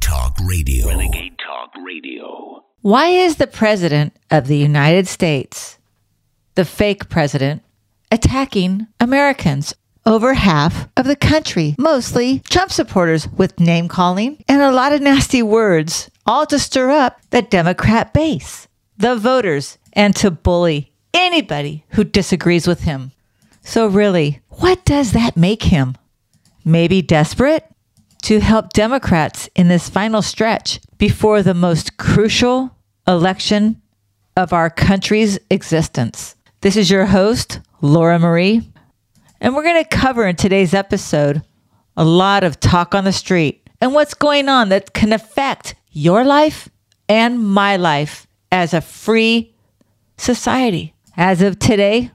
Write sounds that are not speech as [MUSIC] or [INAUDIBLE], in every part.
Renegade Talk Radio. Renegade Talk Radio. Why is the President of the United States, the fake president, attacking Americans? Over half of the country, mostly Trump supporters, with name calling and a lot of nasty words, all to stir up the Democrat base, the voters, and to bully anybody who disagrees with him. So, really, what does that make him? Maybe desperate? To help Democrats in this final stretch before the most crucial election of our country's existence. This is your host, Laura Marie, and we're going to cover in today's episode a lot of talk on the street and what's going on that can affect your life and my life as a free society. As of today,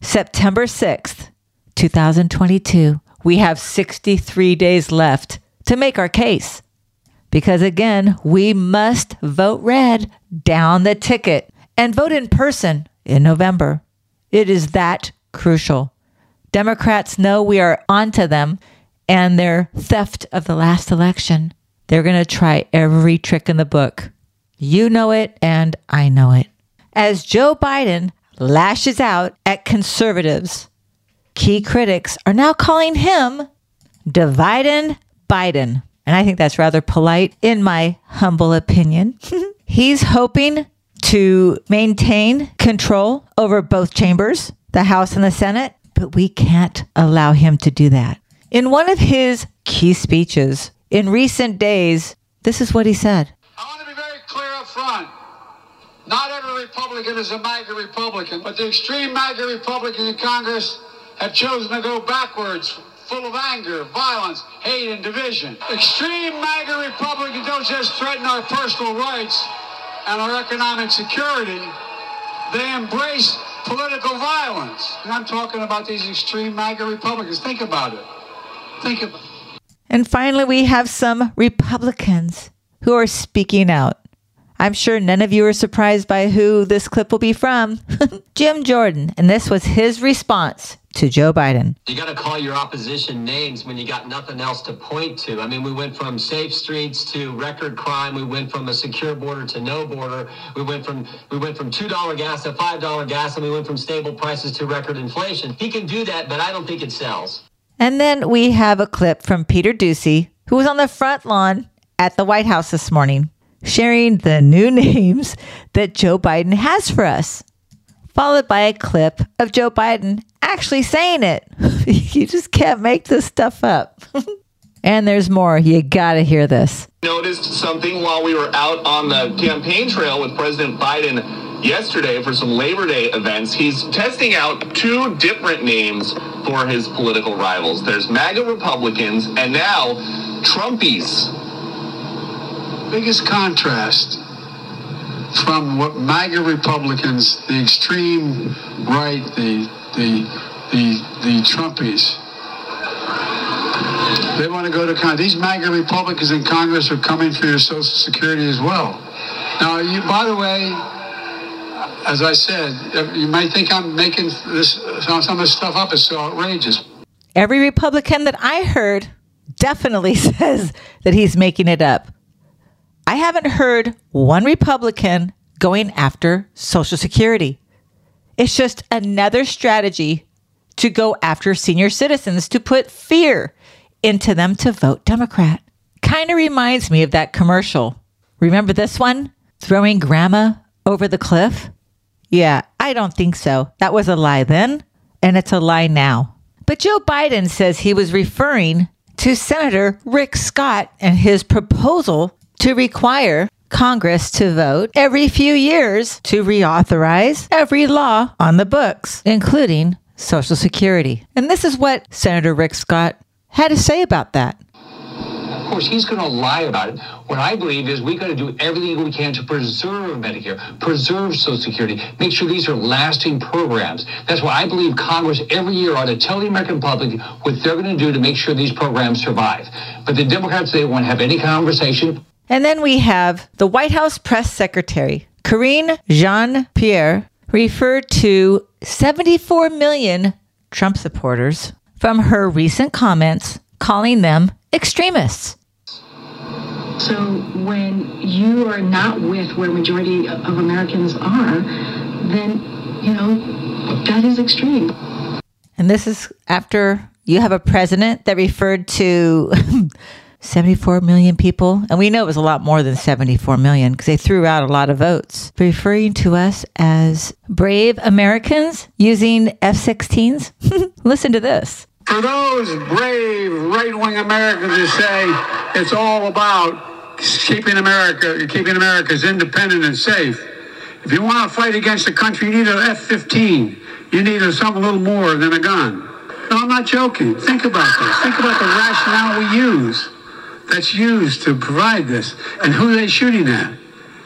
September 6th, 2022, we have 63 days left to make our case. Because again, we must vote red down the ticket and vote in person in November. It is that crucial. Democrats know we are onto them and their theft of the last election. They're going to try every trick in the book. You know it, and I know it. As Joe Biden lashes out at conservatives, key critics are now calling him Dividend Biden. And I think that's rather polite, in my humble opinion. [LAUGHS] He's hoping to maintain control over both chambers, the House and the Senate, but we can't allow him to do that. In one of his key speeches in recent days, this is what he said. I want to be very clear up front. Not every Republican is a MAGA Republican, but the extreme MAGA Republicans in Congress have chosen to go backwards, full of anger, violence, hate, and division. Extreme MAGA Republicans don't just threaten our personal rights and our economic security, they embrace political violence. And I'm talking about these extreme MAGA Republicans. Think about it. Think about it. And finally, we have some Republicans who are speaking out. I'm sure none of you are surprised by who this clip will be from. [LAUGHS] Jim Jordan. And this was his response to Joe Biden. You got to call your opposition names when you got nothing else to point to. I mean, we went from safe streets to record crime. We went from a secure border to no border. We went from we went from two dollar gas to five dollar gas, and we went from stable prices to record inflation. He can do that, but I don't think it sells. And then we have a clip from Peter Doocy, who was on the front lawn at the White House this morning, sharing the new [LAUGHS] names that Joe Biden has for us, followed by a clip of Joe Biden actually saying it. [LAUGHS] you just can't make this stuff up. [LAUGHS] and there's more. You got to hear this. noticed something while we were out on the campaign trail with President Biden yesterday for some Labor Day events. He's testing out two different names for his political rivals. There's MAGA Republicans and now Trumpies. Biggest contrast from what MAGA Republicans, the extreme right, the the the the Trumpies. They want to go to Congress. These MAGA Republicans in Congress are coming for your Social Security as well. Now, you, by the way, as I said, you might think I'm making this some of this stuff up. It's so outrageous. Every Republican that I heard definitely [LAUGHS] says that he's making it up. I haven't heard one Republican going after Social Security. It's just another strategy to go after senior citizens to put fear into them to vote Democrat. Kind of reminds me of that commercial. Remember this one? Throwing grandma over the cliff? Yeah, I don't think so. That was a lie then, and it's a lie now. But Joe Biden says he was referring to Senator Rick Scott and his proposal to require Congress to vote every few years to reauthorize every law on the books, including Social Security. And this is what Senator Rick Scott had to say about that. Of course, he's going to lie about it. What I believe is we got to do everything we can to preserve Medicare, preserve Social Security, make sure these are lasting programs. That's why I believe Congress every year ought to tell the American public what they're going to do to make sure these programs survive. But the Democrats, they won't have any conversation. And then we have the White House press secretary, Karine Jean Pierre, referred to 74 million Trump supporters from her recent comments, calling them extremists. So when you are not with where majority of Americans are, then, you know, that is extreme. And this is after you have a president that referred to [LAUGHS] 74 million people. And we know it was a lot more than 74 million because they threw out a lot of votes, referring to us as brave Americans using F 16s. [LAUGHS] Listen to this. For those brave right wing Americans who say it's all about keeping America, keeping America's independent and safe, if you want to fight against the country, you need an F 15. You need something a little more than a gun. No, I'm not joking. Think about this. Think about the rationale we use that's used to provide this and who they shooting at.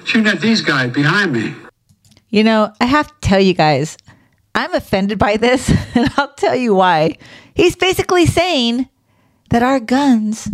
Shooting at these guys behind me. You know, I have to tell you guys, I'm offended by this, [LAUGHS] and I'll tell you why. He's basically saying that our guns,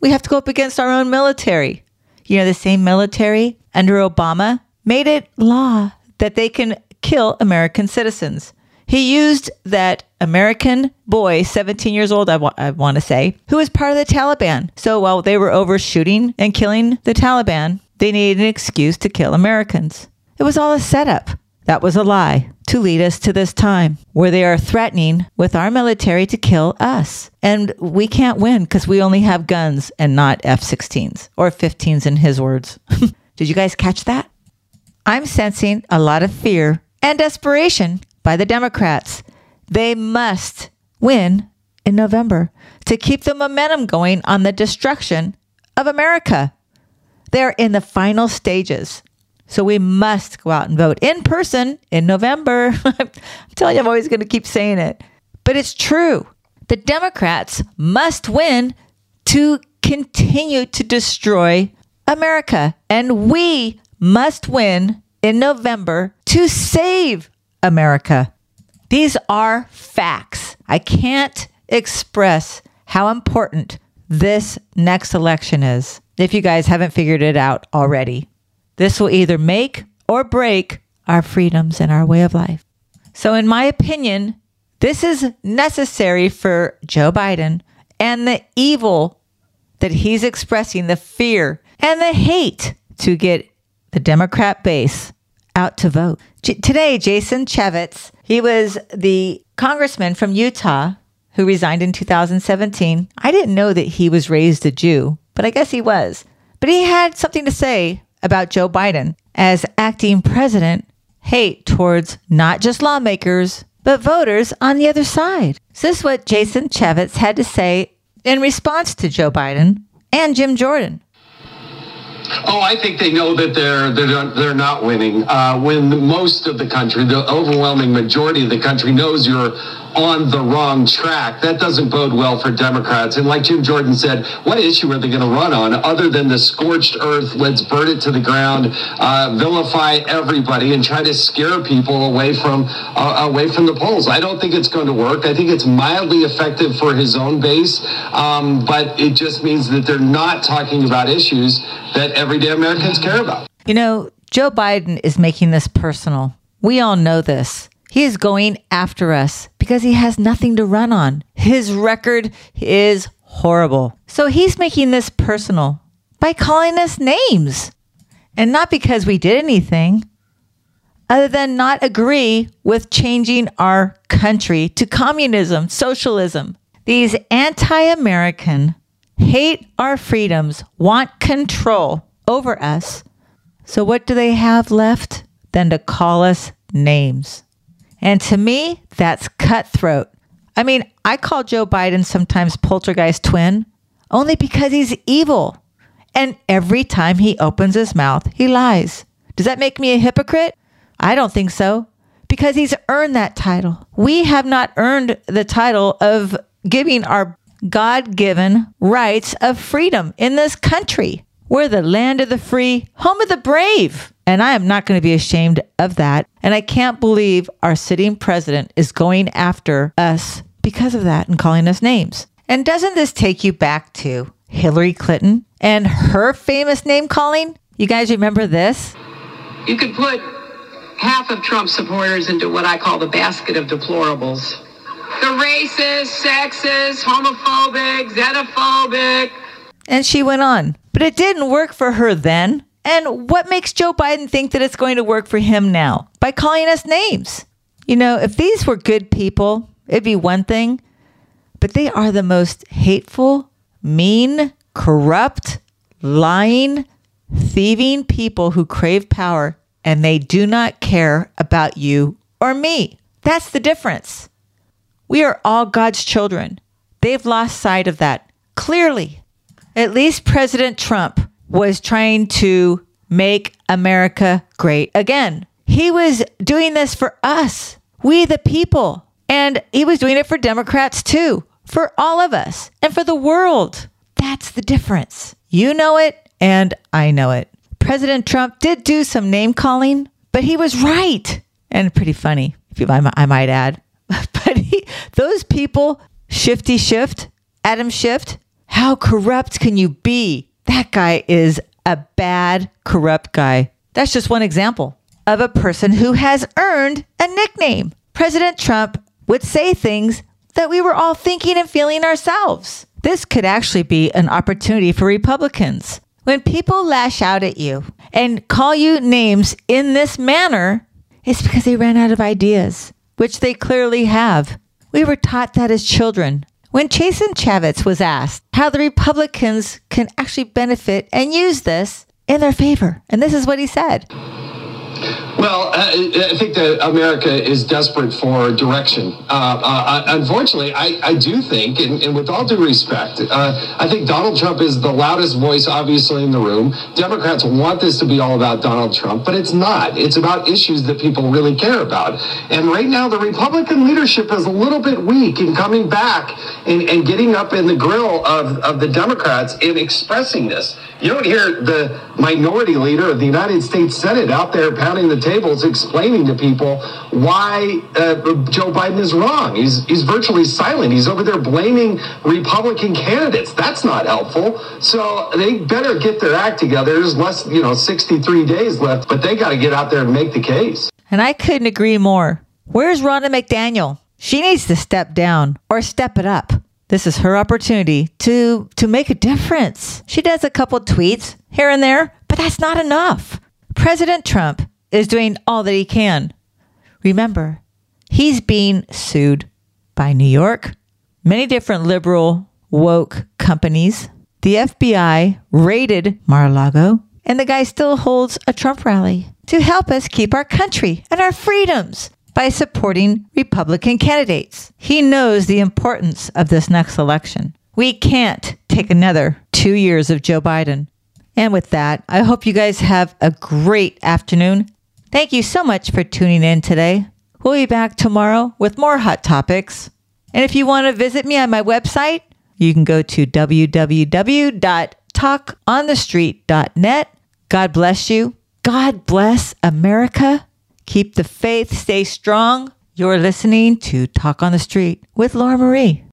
we have to go up against our own military. You know, the same military under Obama made it law that they can kill American citizens. He used that American boy, 17 years old, I, wa- I want to say, who was part of the Taliban. So while they were overshooting and killing the Taliban, they needed an excuse to kill Americans. It was all a setup. That was a lie to lead us to this time where they are threatening with our military to kill us. And we can't win because we only have guns and not F 16s or 15s in his words. [LAUGHS] Did you guys catch that? I'm sensing a lot of fear and desperation by the Democrats. They must win in November to keep the momentum going on the destruction of America. They're in the final stages. So we must go out and vote in person in November. [LAUGHS] I'm telling you, I'm always going to keep saying it. But it's true. The Democrats must win to continue to destroy America. And we must win in November to save America. These are facts. I can't express how important this next election is if you guys haven't figured it out already. This will either make or break our freedoms and our way of life. So, in my opinion, this is necessary for Joe Biden and the evil that he's expressing, the fear and the hate to get the Democrat base out to vote. J- today, Jason Chaffetz, he was the congressman from Utah who resigned in 2017. I didn't know that he was raised a Jew, but I guess he was. But he had something to say about Joe Biden as acting president, hate towards not just lawmakers, but voters on the other side. So this is what Jason Chaffetz had to say in response to Joe Biden and Jim Jordan. Oh, I think they know that they're they're they're not winning. Uh, when most of the country, the overwhelming majority of the country, knows you're on the wrong track, that doesn't bode well for Democrats. And like Jim Jordan said, what issue are they going to run on other than the scorched earth? Let's burn it to the ground, uh, vilify everybody, and try to scare people away from uh, away from the polls. I don't think it's going to work. I think it's mildly effective for his own base, um, but it just means that they're not talking about issues that everyday Americans care about. You know, Joe Biden is making this personal. We all know this. He is going after us because he has nothing to run on. His record is horrible. So he's making this personal by calling us names. And not because we did anything other than not agree with changing our country to communism, socialism. These anti American hate our freedoms, want control over us. So, what do they have left than to call us names? And to me, that's cutthroat. I mean, I call Joe Biden sometimes poltergeist twin only because he's evil. And every time he opens his mouth, he lies. Does that make me a hypocrite? I don't think so. Because he's earned that title. We have not earned the title of giving our God given rights of freedom in this country. We're the land of the free, home of the brave. And I am not going to be ashamed of that. And I can't believe our sitting president is going after us because of that and calling us names. And doesn't this take you back to Hillary Clinton and her famous name calling? You guys remember this? You could put half of Trump supporters into what I call the basket of deplorables. The racist, sexist, homophobic, xenophobic. And she went on. But it didn't work for her then. And what makes Joe Biden think that it's going to work for him now? By calling us names. You know, if these were good people, it'd be one thing. But they are the most hateful, mean, corrupt, lying, thieving people who crave power and they do not care about you or me. That's the difference. We are all God's children. They've lost sight of that clearly. At least President Trump was trying to make America great again. He was doing this for us, we the people. And he was doing it for Democrats too, for all of us, and for the world. That's the difference. You know it, and I know it. President Trump did do some name calling, but he was right and pretty funny, if you, I might add. [LAUGHS] But he, those people, Shifty Schiff, Adam Schiff, how corrupt can you be? That guy is a bad, corrupt guy. That's just one example of a person who has earned a nickname. President Trump would say things that we were all thinking and feeling ourselves. This could actually be an opportunity for Republicans. When people lash out at you and call you names in this manner, it's because they ran out of ideas, which they clearly have. We were taught that as children. When Jason Chaffetz was asked how the Republicans can actually benefit and use this in their favor, and this is what he said. Well, uh, I think that America is desperate for direction. Uh, uh, unfortunately, I, I, do think, and, and, with all due respect, uh, I think Donald Trump is the loudest voice, obviously, in the room. Democrats want this to be all about Donald Trump, but it's not. It's about issues that people really care about. And right now, the Republican leadership is a little bit weak in coming back and, and getting up in the grill of, of the Democrats in expressing this. You don't hear the minority leader of the United States Senate out there pounding the tables explaining to people why uh, Joe Biden is wrong. He's, he's virtually silent. He's over there blaming Republican candidates. That's not helpful. So they better get their act together. There's less, you know, 63 days left, but they got to get out there and make the case. And I couldn't agree more. Where's Ronna McDaniel? She needs to step down or step it up. This is her opportunity to to make a difference. She does a couple tweets here and there, but that's not enough. President Trump is doing all that he can. Remember, he's being sued by New York, many different liberal woke companies. The FBI raided Mar-a-Lago, and the guy still holds a Trump rally to help us keep our country and our freedoms by supporting Republican candidates. He knows the importance of this next election. We can't take another two years of Joe Biden. And with that, I hope you guys have a great afternoon. Thank you so much for tuning in today. We'll be back tomorrow with more hot topics. And if you want to visit me on my website, you can go to www.talkonthestreet.net. God bless you. God bless America. Keep the faith, stay strong. You're listening to Talk on the Street with Laura Marie.